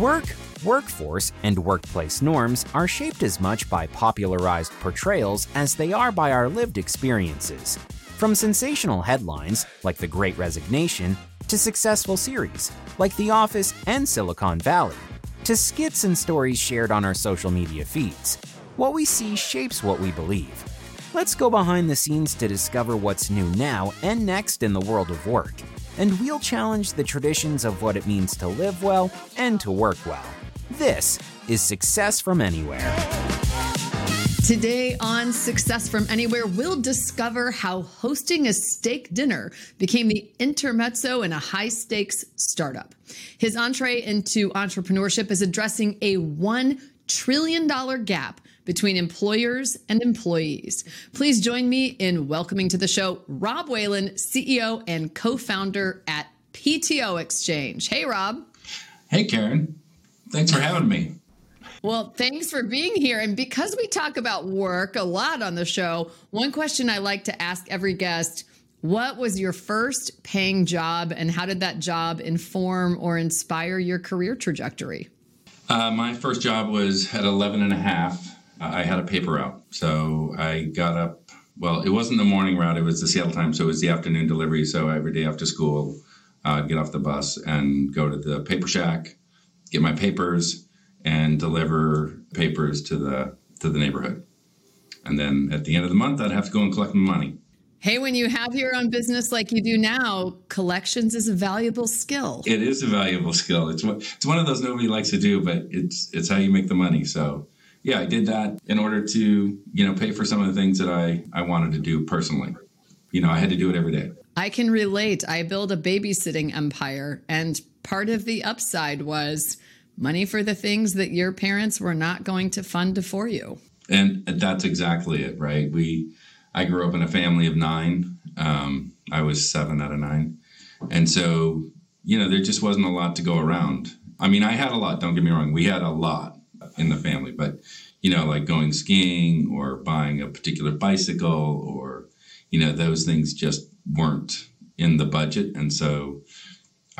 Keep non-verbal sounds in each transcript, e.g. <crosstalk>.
Work, workforce, and workplace norms are shaped as much by popularized portrayals as they are by our lived experiences. From sensational headlines, like The Great Resignation, to successful series, like The Office and Silicon Valley, to skits and stories shared on our social media feeds, what we see shapes what we believe. Let's go behind the scenes to discover what's new now and next in the world of work, and we'll challenge the traditions of what it means to live well and to work well. This is Success from Anywhere. Today on Success from Anywhere, we'll discover how hosting a steak dinner became the intermezzo in a high stakes startup. His entree into entrepreneurship is addressing a $1 trillion gap between employers and employees. Please join me in welcoming to the show Rob Whalen, CEO and co founder at PTO Exchange. Hey, Rob. Hey, Karen. Thanks for having me. Well, thanks for being here. And because we talk about work a lot on the show, one question I like to ask every guest what was your first paying job, and how did that job inform or inspire your career trajectory? Uh, my first job was at 11 and a half. I had a paper route. So I got up, well, it wasn't the morning route, it was the Seattle Times. So it was the afternoon delivery. So every day after school, I'd get off the bus and go to the paper shack, get my papers, and deliver papers to the to the neighborhood. And then at the end of the month, I'd have to go and collect my money. Hey, when you have your own business like you do now, collections is a valuable skill. It is a valuable skill. It's it's one of those nobody likes to do, but it's it's how you make the money. So yeah, I did that in order to you know pay for some of the things that I I wanted to do personally. You know, I had to do it every day. I can relate. I built a babysitting empire, and part of the upside was money for the things that your parents were not going to fund for you. And that's exactly it, right? We, I grew up in a family of nine. Um, I was seven out of nine, and so you know there just wasn't a lot to go around. I mean, I had a lot. Don't get me wrong. We had a lot in the family, but you know, like going skiing or buying a particular bicycle or you know those things just weren't in the budget, and so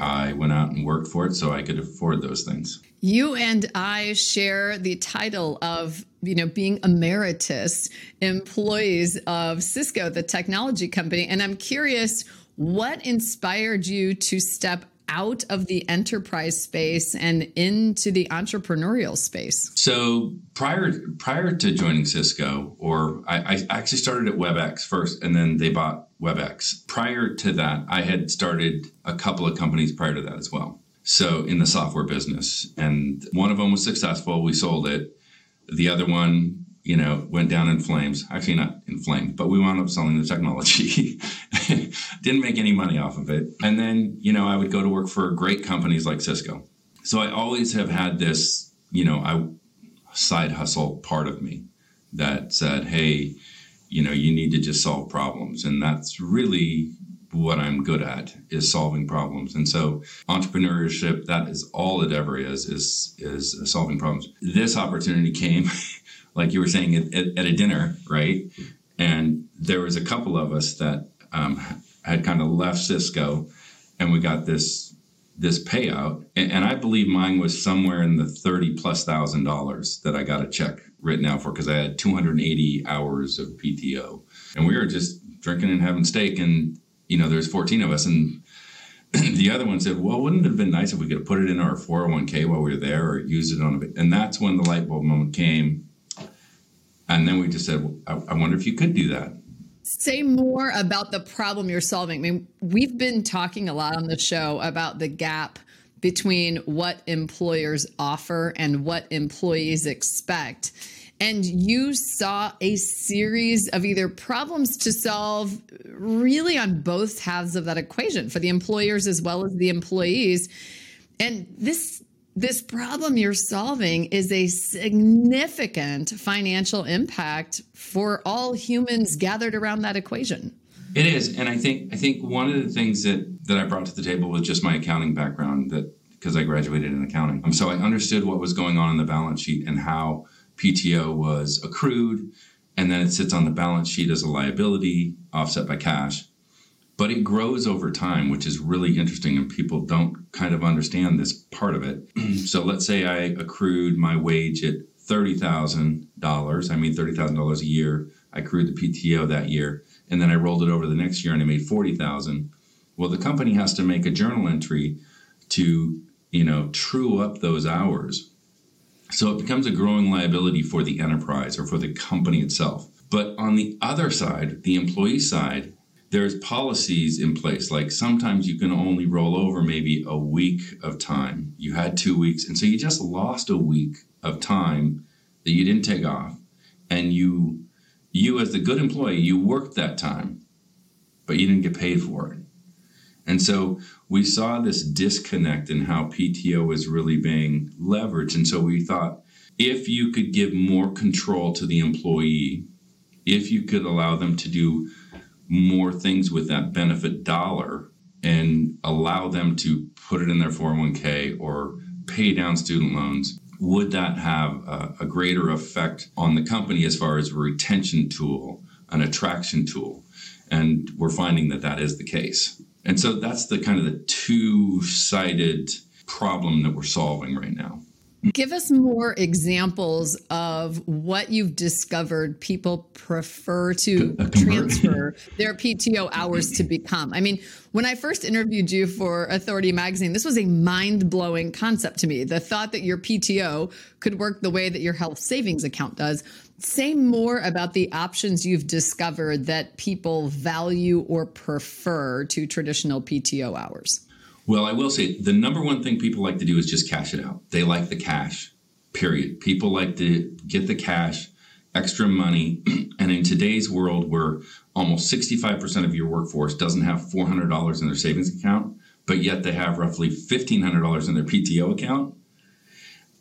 I went out and worked for it so I could afford those things. You and I share the title of, you know, being emeritus employees of Cisco, the technology company. And I'm curious, what inspired you to step out of the enterprise space and into the entrepreneurial space? So prior prior to joining Cisco, or I, I actually started at WebEx first, and then they bought WebEx. Prior to that, I had started a couple of companies prior to that as well. So in the software business, and one of them was successful. We sold it. The other one you know, went down in flames. Actually, not in flames, but we wound up selling the technology. <laughs> Didn't make any money off of it. And then, you know, I would go to work for great companies like Cisco. So I always have had this, you know, I side hustle part of me that said, hey, you know, you need to just solve problems. And that's really what I'm good at is solving problems. And so entrepreneurship, that is all it ever is, is is solving problems. This opportunity came <laughs> like you were saying at, at, a dinner, right? And there was a couple of us that um, had kind of left Cisco, and we got this this payout, and, and, I believe mine was somewhere in the thirty plus thousand dollars that I got a check written out for because I had 280 hours of PTO, and we were just drinking and having steak, and you know there's 14 of us, and <clears throat> the other one said, "Well, wouldn't it have been nice if we could have put it in our 401k while we were there, or use it on a?" And that's when the light bulb moment came and then we just said, well, I, I wonder if you could do that. Say more about the problem you're solving. I mean, we've been talking a lot on the show about the gap between what employers offer and what employees expect. And you saw a series of either problems to solve really on both halves of that equation for the employers as well as the employees. And this this problem you're solving is a significant financial impact for all humans gathered around that equation. It is, and I think I think one of the things that that I brought to the table was just my accounting background that because I graduated in accounting. Um, so I understood what was going on in the balance sheet and how PTO was accrued and then it sits on the balance sheet as a liability offset by cash. But it grows over time, which is really interesting, and people don't kind of understand this part of it. <clears throat> so let's say I accrued my wage at thirty thousand dollars. I made thirty thousand dollars a year. I accrued the PTO that year, and then I rolled it over the next year and I made forty thousand. Well, the company has to make a journal entry to you know true up those hours. So it becomes a growing liability for the enterprise or for the company itself. But on the other side, the employee side, there's policies in place. Like sometimes you can only roll over maybe a week of time. You had two weeks, and so you just lost a week of time that you didn't take off, and you, you as the good employee, you worked that time, but you didn't get paid for it. And so we saw this disconnect in how PTO was really being leveraged. And so we thought if you could give more control to the employee, if you could allow them to do more things with that benefit dollar and allow them to put it in their 401k or pay down student loans, would that have a, a greater effect on the company as far as a retention tool, an attraction tool? And we're finding that that is the case. And so that's the kind of the two sided problem that we're solving right now. Give us more examples of what you've discovered people prefer to uh, transfer <laughs> their PTO hours to become. I mean, when I first interviewed you for Authority Magazine, this was a mind blowing concept to me. The thought that your PTO could work the way that your health savings account does. Say more about the options you've discovered that people value or prefer to traditional PTO hours. Well, I will say the number one thing people like to do is just cash it out. They like the cash, period. People like to get the cash, extra money. <clears throat> and in today's world where almost 65% of your workforce doesn't have $400 in their savings account, but yet they have roughly $1,500 in their PTO account,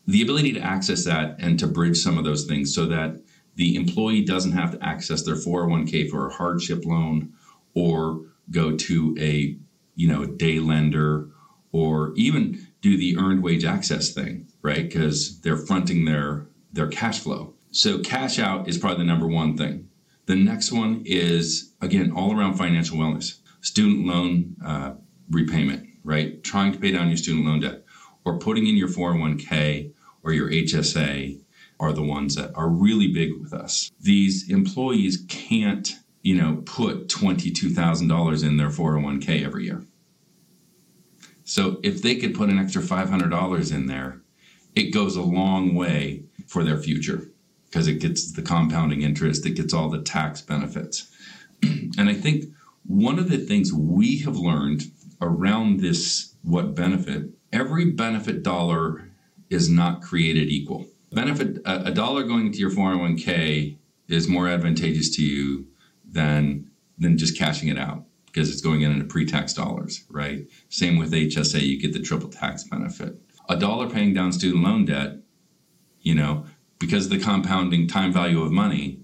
the ability to access that and to bridge some of those things so that the employee doesn't have to access their 401k for a hardship loan or go to a you know, day lender or even do the earned wage access thing, right? Because they're fronting their their cash flow. So cash out is probably the number one thing. The next one is again all around financial wellness, student loan uh, repayment, right? Trying to pay down your student loan debt, or putting in your 401k or your HSA are the ones that are really big with us. These employees can't, you know, put $22,000 in their 401k every year. So if they could put an extra $500 in there, it goes a long way for their future because it gets the compounding interest, it gets all the tax benefits. <clears throat> and I think one of the things we have learned around this what benefit, every benefit dollar is not created equal. Benefit a, dollar going into your 401k is more advantageous to you than than just cashing it out because it's going in into pre-tax dollars, right? Same with HSA, you get the triple tax benefit. A dollar paying down student loan debt, you know, because of the compounding time value of money,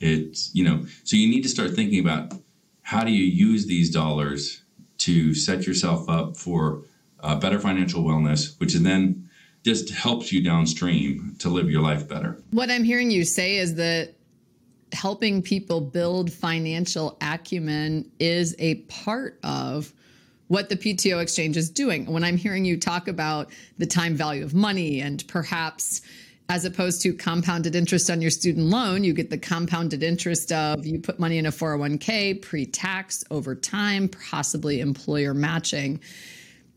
it's, you know, so you need to start thinking about how do you use these dollars to set yourself up for uh, better financial wellness, which then just helps you downstream to live your life better. What I'm hearing you say is that helping people build financial acumen is a part of what the PTO exchange is doing. When I'm hearing you talk about the time value of money and perhaps as opposed to compounded interest on your student loan, you get the compounded interest of you put money in a 401k pre tax over time, possibly employer matching.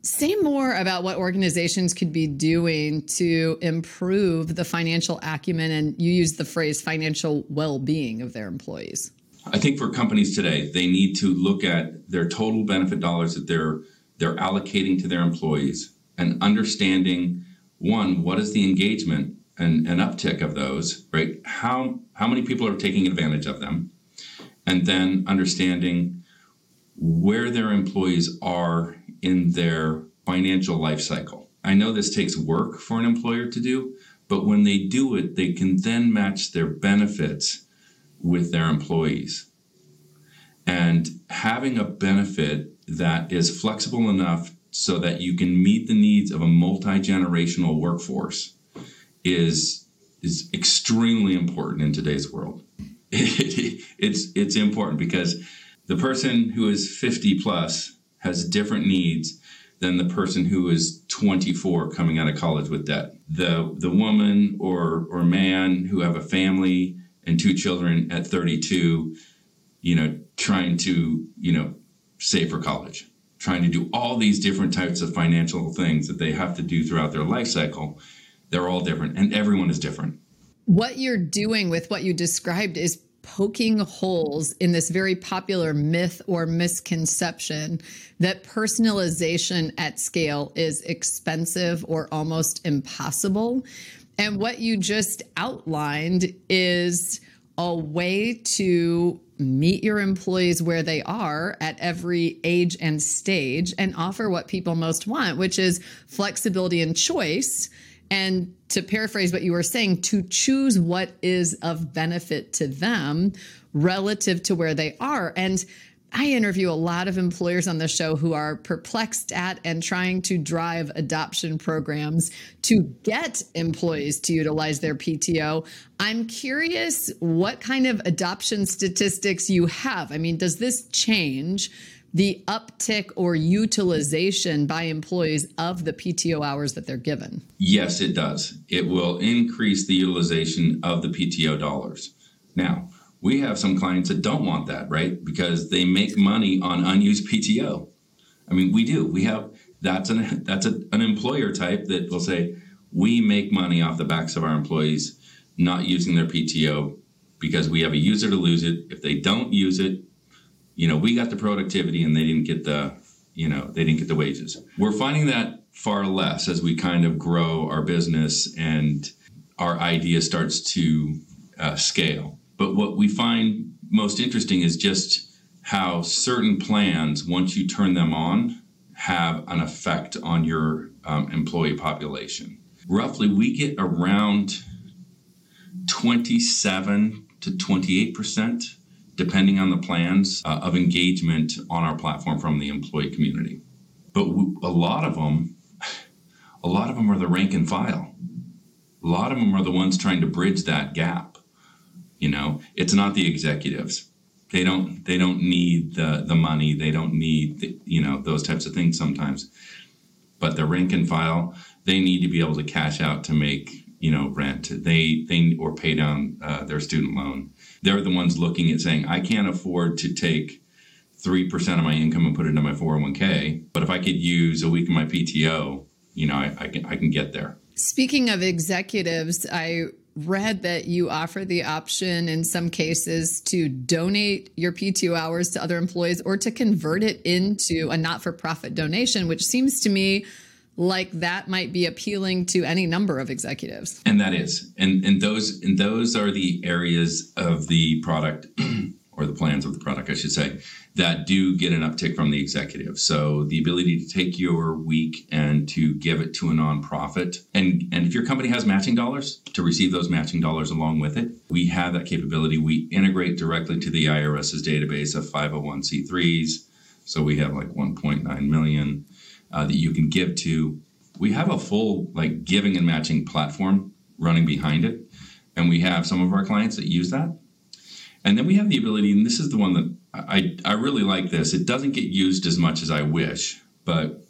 Say more about what organizations could be doing to improve the financial acumen and you use the phrase financial well being of their employees. I think for companies today, they need to look at their total benefit dollars that they're they're allocating to their employees and understanding one, what is the engagement and an uptick of those, right? How how many people are taking advantage of them? And then understanding where their employees are in their financial life cycle. I know this takes work for an employer to do, but when they do it, they can then match their benefits with their employees. And having a benefit that is flexible enough so that you can meet the needs of a multi-generational workforce is is extremely important in today's world. <laughs> it's it's important because The person who is 50 plus has different needs than the person who is 24 coming out of college with debt. The the woman or or man who have a family and two children at 32, you know, trying to, you know, save for college, trying to do all these different types of financial things that they have to do throughout their life cycle. They're all different and everyone is different. What you're doing with what you described is poking holes in this very popular myth or misconception that personalization at scale is expensive or almost impossible. And what you just outlined is a way to meet your employees where they are at every age and stage and offer what people most want, which is flexibility and choice and to paraphrase what you were saying, to choose what is of benefit to them relative to where they are. And I interview a lot of employers on the show who are perplexed at and trying to drive adoption programs to get employees to utilize their PTO. I'm curious what kind of adoption statistics you have. I mean, does this change the uptick or utilization by employees of the PTO hours that they're given? Yes, it does. It will increase the utilization of the PTO dollars. Now, we have some clients that don't want that, right? Because they make money on unused PTO. I mean, we do. We have that's an that's a, an employer type that will say we make money off the backs of our employees not using their PTO because we have a user to lose it. If they don't use it, you know, we got the productivity and they didn't get the, you know, they didn't get the wages. We're finding that far less as we kind of grow our business and our idea starts to uh, scale. But what we find most interesting is just how certain plans, once you turn them on, have an effect on your um, employee population. Roughly, we get around 27 to 28 percent depending on the plans uh, of engagement on our platform from the employee community. But a lot of them, a lot of them are the rank and file. A lot of them are the ones trying to bridge that gap. You know, it's not the executives. They don't. They don't need the the money. They don't need the, you know those types of things sometimes. But the rank and file, they need to be able to cash out to make you know rent. They they or pay down uh, their student loan they're the ones looking at saying, I can't afford to take 3% of my income and put it into my 401k. But if I could use a week of my PTO, you know, I, I, can, I can get there. Speaking of executives, I read that you offer the option in some cases to donate your PTO hours to other employees or to convert it into a not for profit donation, which seems to me like that might be appealing to any number of executives. And that is. And and those and those are the areas of the product <clears throat> or the plans of the product, I should say, that do get an uptick from the executive. So the ability to take your week and to give it to a nonprofit. And and if your company has matching dollars, to receive those matching dollars along with it. We have that capability. We integrate directly to the IRS's database of 501c3s. So we have like 1.9 million uh, that you can give to. We have a full like giving and matching platform running behind it, and we have some of our clients that use that. And then we have the ability, and this is the one that I, I really like this. It doesn't get used as much as I wish, but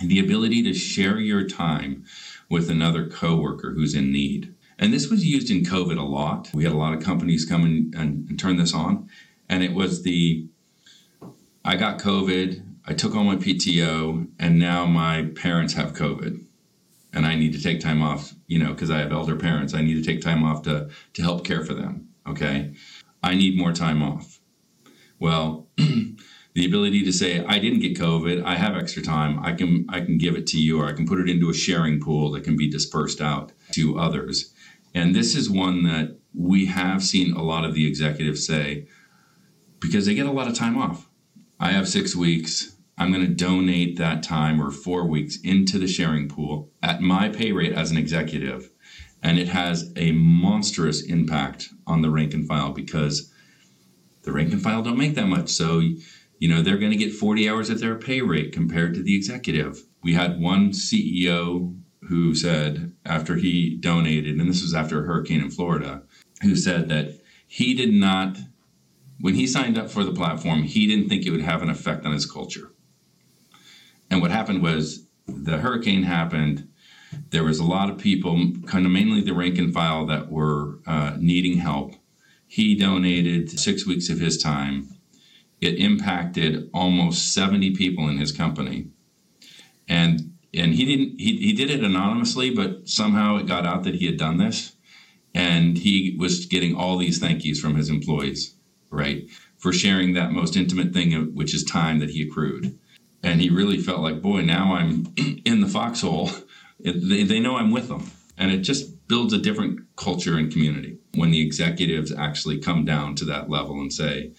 the ability to share your time with another coworker who's in need. And this was used in COVID a lot. We had a lot of companies come and, and turn this on. And it was the I got COVID, I took all my PTO, and now my parents have COVID, and I need to take time off. You know, because I have elder parents, I need to take time off to to help care for them. Okay, I need more time off. Well, <clears throat> the ability to say I didn't get COVID, I have extra time. I can I can give it to you, or I can put it into a sharing pool that can be dispersed out to others. And this is one that we have seen a lot of the executives say because they get a lot of time off I have six weeks. I'm going to donate that time or four weeks into the sharing pool at my pay rate as an executive. And it has a monstrous impact on the rank and file because the rank and file don't make that much. So, you know, they're going to get 40 hours at their pay rate compared to the executive. We had one CEO who said after he donated, and this was after a hurricane in Florida, who said that he did not when he signed up for the platform, he didn't think it would have an effect on his culture. And what happened was the hurricane happened. There was a lot of people, kind of mainly the rank and file, that were uh, needing help. He donated six weeks of his time. It impacted almost 70 people in his company. And and he didn't he, he did it anonymously, but somehow it got out that he had done this. And he was getting all these thank yous from his employees right? For sharing that most intimate thing, which is time that he accrued. And he really felt like, boy, now I'm <clears throat> in the foxhole. They, they know I'm with them. And it just builds a different culture and community when the executives actually come down to that level and say,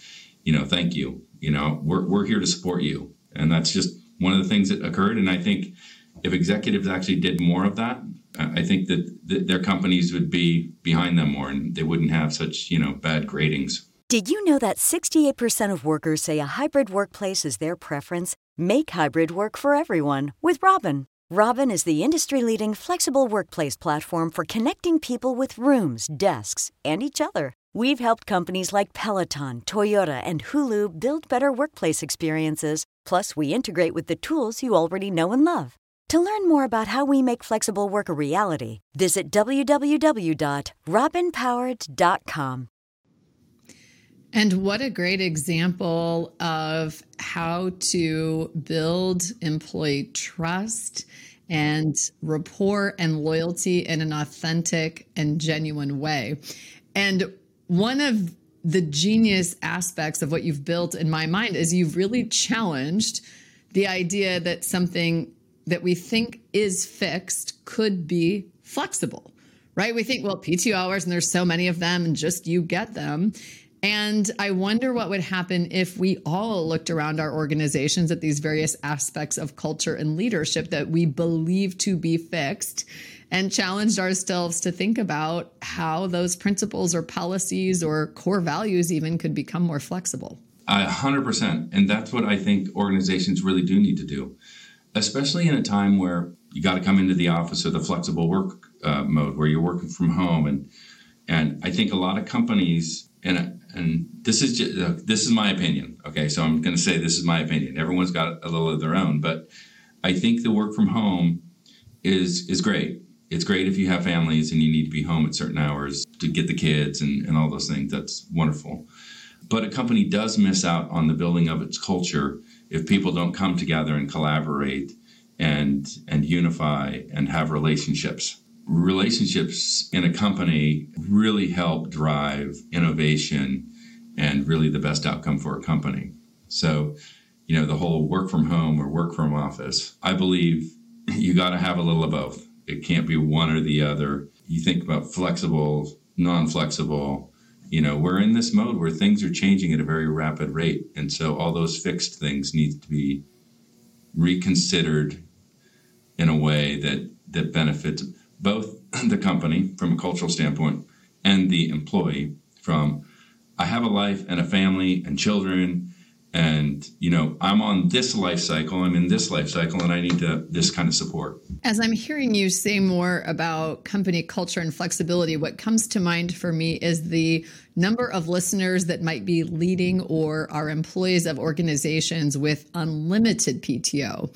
you know, thank you. You know, we're, we're here to support you. And that's just one of the things that occurred. And I think if executives actually did more of that, I think that th- their companies would be behind them more and they wouldn't have such, you know, bad gradings. Did you know that 68% of workers say a hybrid workplace is their preference? Make hybrid work for everyone with Robin. Robin is the industry leading flexible workplace platform for connecting people with rooms, desks, and each other. We've helped companies like Peloton, Toyota, and Hulu build better workplace experiences. Plus, we integrate with the tools you already know and love. To learn more about how we make flexible work a reality, visit www.robinpowered.com. And what a great example of how to build employee trust and rapport and loyalty in an authentic and genuine way. And one of the genius aspects of what you've built in my mind is you've really challenged the idea that something that we think is fixed could be flexible, right? We think, well, PTO hours, and there's so many of them, and just you get them. And I wonder what would happen if we all looked around our organizations at these various aspects of culture and leadership that we believe to be fixed and challenged ourselves to think about how those principles or policies or core values even could become more flexible. A hundred percent. And that's what I think organizations really do need to do, especially in a time where you got to come into the office or the flexible work uh, mode where you're working from home. And, and I think a lot of companies and and this is just, uh, this is my opinion. Okay, so I'm going to say this is my opinion. Everyone's got a little of their own, but I think the work from home is is great. It's great if you have families and you need to be home at certain hours to get the kids and, and all those things. That's wonderful. But a company does miss out on the building of its culture if people don't come together and collaborate and and unify and have relationships relationships in a company really help drive innovation and really the best outcome for a company. So, you know, the whole work from home or work from office, I believe <clears throat> you got to have a little of both. It can't be one or the other. You think about flexible, non flexible. You know, we're in this mode where things are changing at a very rapid rate. And so all those fixed things need to be reconsidered in a way that, that benefits both the company from a cultural standpoint and the employee from I have a life and a family and children and you know i'm on this life cycle i'm in this life cycle and i need to this kind of support. As i'm hearing you say more about company culture and flexibility what comes to mind for me is the number of listeners that might be leading or are employees of organizations with unlimited pto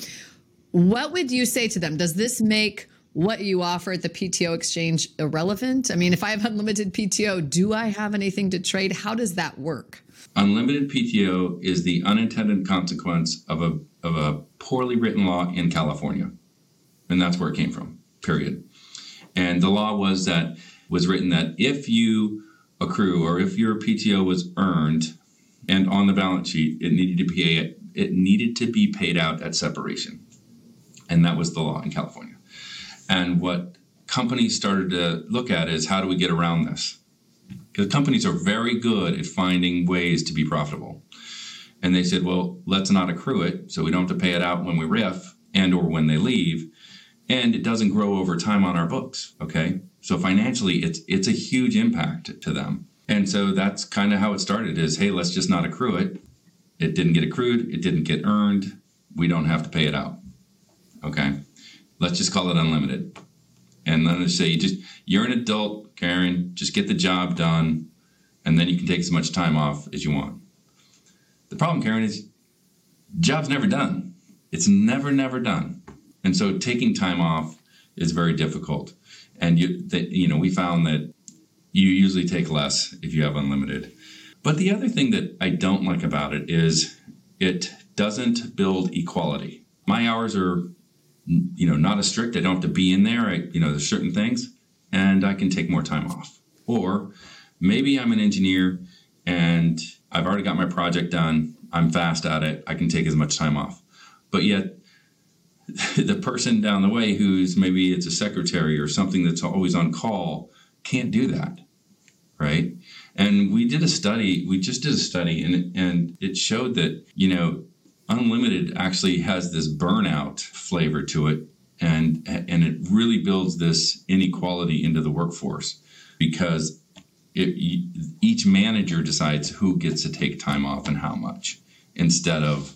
what would you say to them? Does this make what you offer at the PTO exchange irrelevant? I mean, if I have unlimited PTO, do I have anything to trade? How does that work? Unlimited PTO is the unintended consequence of a, of a poorly written law in California. And that's where it came from, period. And the law was that was written that if you accrue or if your PTO was earned and on the balance sheet, it needed to be it needed to be paid out at separation. And that was the law in California. And what companies started to look at is how do we get around this? Because companies are very good at finding ways to be profitable. And they said, well, let's not accrue it so we don't have to pay it out when we RIF and or when they leave. And it doesn't grow over time on our books. Okay. So financially it's it's a huge impact to them. And so that's kind of how it started is hey, let's just not accrue it. It didn't get accrued, it didn't get earned. We don't have to pay it out. Okay let's just call it unlimited. And then they say, you just you're an adult, Karen. Just get the job done, and then you can take as much time off as you want. The problem, Karen, is job's never done. It's never, never done. And so taking time off is very difficult. And you, the, you know, we found that you usually take less if you have unlimited. But the other thing that I don't like about it is it doesn't build equality. My hours are, you know, not as strict. I don't have to be in there. I, you know, there's certain things, and I can take more time off. Or maybe I'm an engineer and I've already got my project done. I'm fast at it. I can take as much time off. But yet, <laughs> the person down the way who's maybe it's a secretary or something that's always on call can't do that, right? And we did a study, we just did a study, and, and it showed that, you know, unlimited actually has this burnout flavor to it. And, and it really builds this inequality into the workforce because it, each manager decides who gets to take time off and how much instead of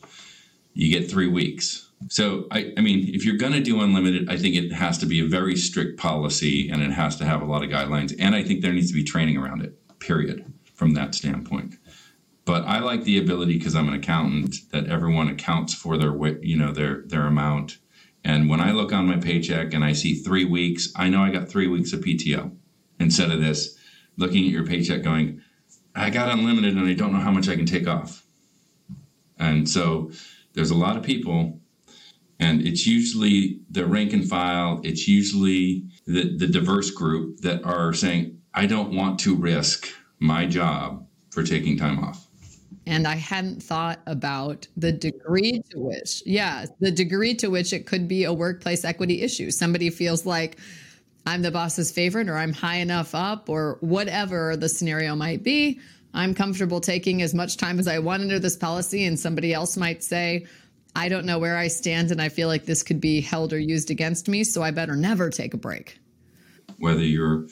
you get three weeks. So, I, I mean, if you're going to do unlimited, I think it has to be a very strict policy and it has to have a lot of guidelines. And I think there needs to be training around it, period, from that standpoint. But I like the ability because I'm an accountant that everyone accounts for their, you know, their their amount. And when I look on my paycheck and I see three weeks, I know I got three weeks of PTO instead of this looking at your paycheck going, I got unlimited and I don't know how much I can take off. And so there's a lot of people, and it's usually the rank and file, it's usually the, the diverse group that are saying, I don't want to risk my job for taking time off. And I hadn't thought about the degree to which, yeah, the degree to which it could be a workplace equity issue. Somebody feels like, I'm the boss's favorite or I'm high enough up or whatever the scenario might be. I'm comfortable taking as much time as I want under this policy. And somebody else might say, I don't know where I stand and I feel like this could be held or used against me. So I better never take a break. Whether you're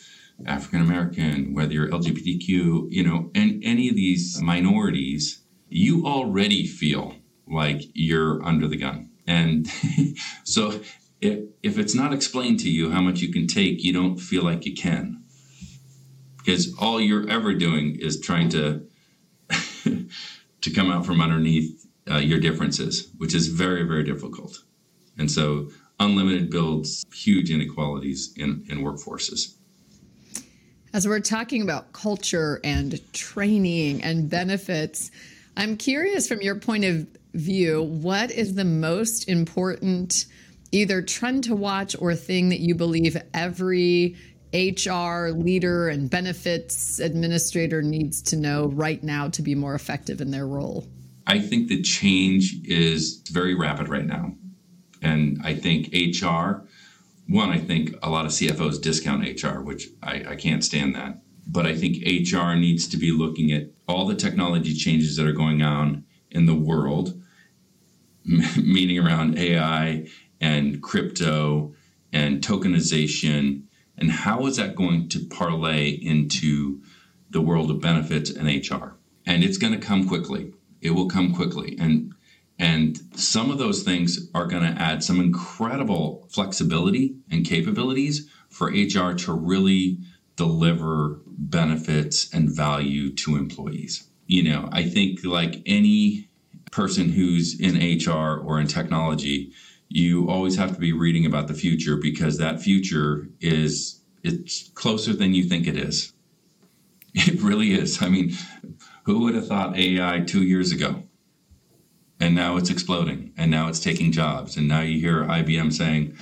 African American, whether you're LGBTQ, you know, and any of these minorities, you already feel like you're under the gun. And <laughs> so if, if it's not explained to you how much you can take, you don't feel like you can. Because all you're ever doing is trying to <laughs> to come out from underneath uh, your differences, which is very, very difficult. And so unlimited builds huge inequalities in, in workforces. As we're talking about culture and training and benefits, I'm curious from your point of view, what is the most important either trend to watch or thing that you believe every HR leader and benefits administrator needs to know right now to be more effective in their role? I think the change is very rapid right now. And I think HR, one, I think a lot of CFOs discount HR, which I, I can't stand that. But I think HR needs to be looking at all the technology changes that are going on in the world, <laughs> meaning around AI and crypto and tokenization and how is that going to parlay into the world of benefits and HR? And it's going to come quickly. It will come quickly. And and some of those things are going to add some incredible flexibility and capabilities for HR to really deliver benefits and value to employees. You know, I think like any person who's in HR or in technology, you always have to be reading about the future because that future is it's closer than you think it is. <laughs> It really is. I mean, who would have thought AI two years ago? And now it's exploding, and now it's taking jobs, and now you hear IBM saying,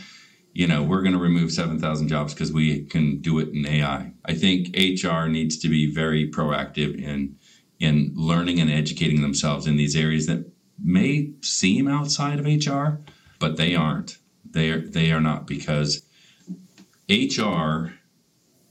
you know, we're going to remove 7,000 jobs because we can do it in AI. I think HR needs to be very proactive in in learning and educating themselves in these areas that may seem outside of HR, but they aren't. They are they are not because HR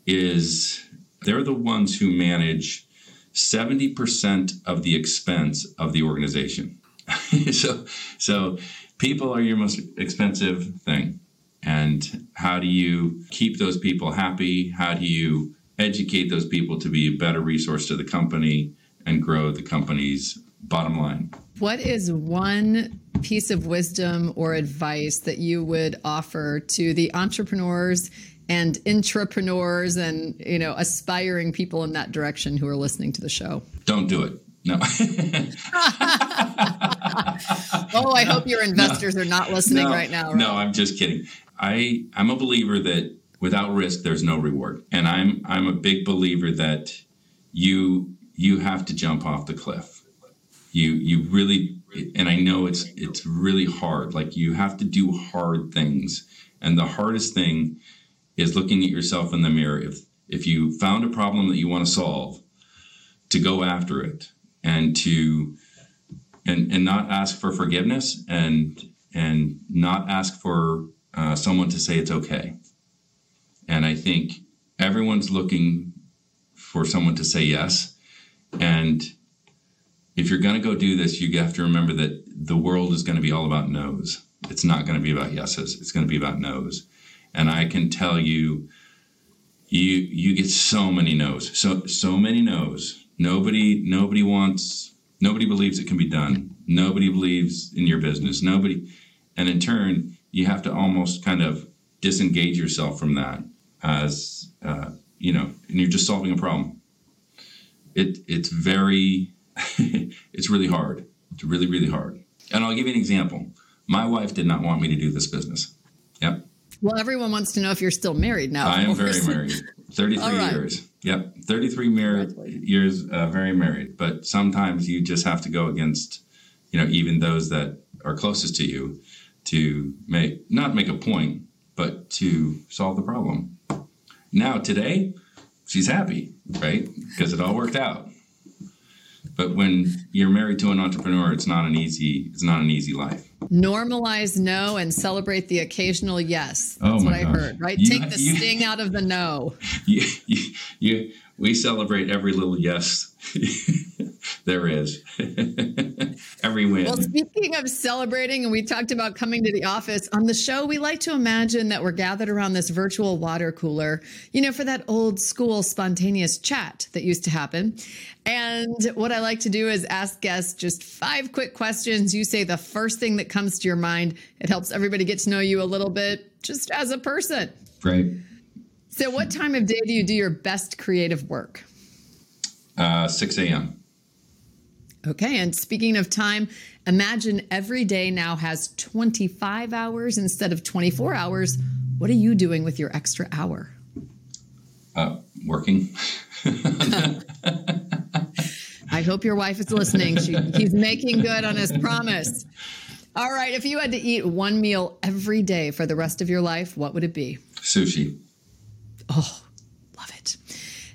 is they're the ones who manage 70% of the expense of the organization. <laughs> so so people are your most expensive thing. And how do you keep those people happy? How do you educate those people to be a better resource to the company and grow the company's bottom line? What is one piece of wisdom or advice that you would offer to the entrepreneurs and intrapreneurs and you know aspiring people in that direction who are listening to the show? Don't do it. No. <laughs> oh, I hope your investors no, are not listening no, right now. Right? No, I'm just kidding. I I'm a believer that without risk there's no reward. And I'm I'm a big believer that you you have to jump off the cliff. You you really and I know it's it's really hard. Like you have to do hard things. And the hardest thing is looking at yourself in the mirror. If if you found a problem that you want to solve, to go after it and to and and not ask for forgiveness and and not ask for uh, someone to say it's okay. And I think everyone's looking for someone to say yes. And if you're going to go do this, you have to remember that the world is going to be all about no's. It's not going to be about yeses. It's going to be about no's. And I can tell you, you you get so many no's, so so many no's. Nobody nobody wants nobody believes it can be done. Nobody believes in your business. Nobody, and in turn, you have to almost kind of disengage yourself from that as uh, you know, and you're just solving a problem. It it's very <laughs> it's really hard. It's really really hard. And I'll give you an example. My wife did not want me to do this business. Yep. Well, everyone wants to know if you're still married now. I am very married. 33 right. years. Yep. 33 married years uh, very married. But sometimes you just have to go against, you know, even those that are closest to you to make not make a point, but to solve the problem. Now today, she's happy, right? Because it all worked out. But when you're married to an entrepreneur, it's not an easy it's not an easy life. Normalize no and celebrate the occasional yes. Oh That's oh what I heard, right? You, Take the you, sting out of the no. <laughs> You, you we celebrate every little yes <laughs> there is. <laughs> Every win. Well, speaking of celebrating, and we talked about coming to the office on the show, we like to imagine that we're gathered around this virtual water cooler, you know, for that old school spontaneous chat that used to happen. And what I like to do is ask guests just five quick questions. You say the first thing that comes to your mind. It helps everybody get to know you a little bit just as a person. Great. So, what time of day do you do your best creative work? Uh, 6 a.m. Okay. And speaking of time, imagine every day now has 25 hours instead of 24 hours. What are you doing with your extra hour? Uh, working. <laughs> I hope your wife is listening. She, he's making good on his promise. All right. If you had to eat one meal every day for the rest of your life, what would it be? Sushi. Oh, love it.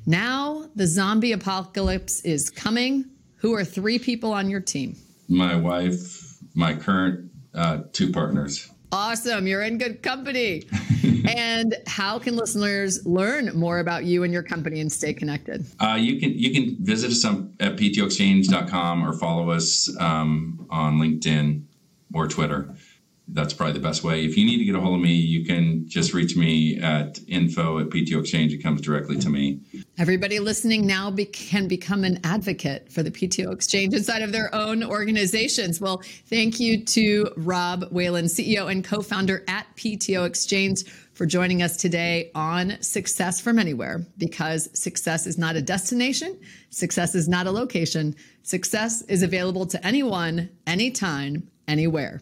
Now the zombie apocalypse is coming. Who are three people on your team? My wife, my current uh, two partners. Awesome. You're in good company. <laughs> and how can listeners learn more about you and your company and stay connected? Uh, you can you can visit us on, at ptoexchange.com or follow us um, on LinkedIn or Twitter that's probably the best way. If you need to get a hold of me, you can just reach me at info at PTO Exchange. It comes directly to me. Everybody listening now be- can become an advocate for the PTO Exchange inside of their own organizations. Well, thank you to Rob Whalen, CEO and co founder at PTO Exchange, for joining us today on Success from Anywhere because success is not a destination, success is not a location. Success is available to anyone, anytime, anywhere.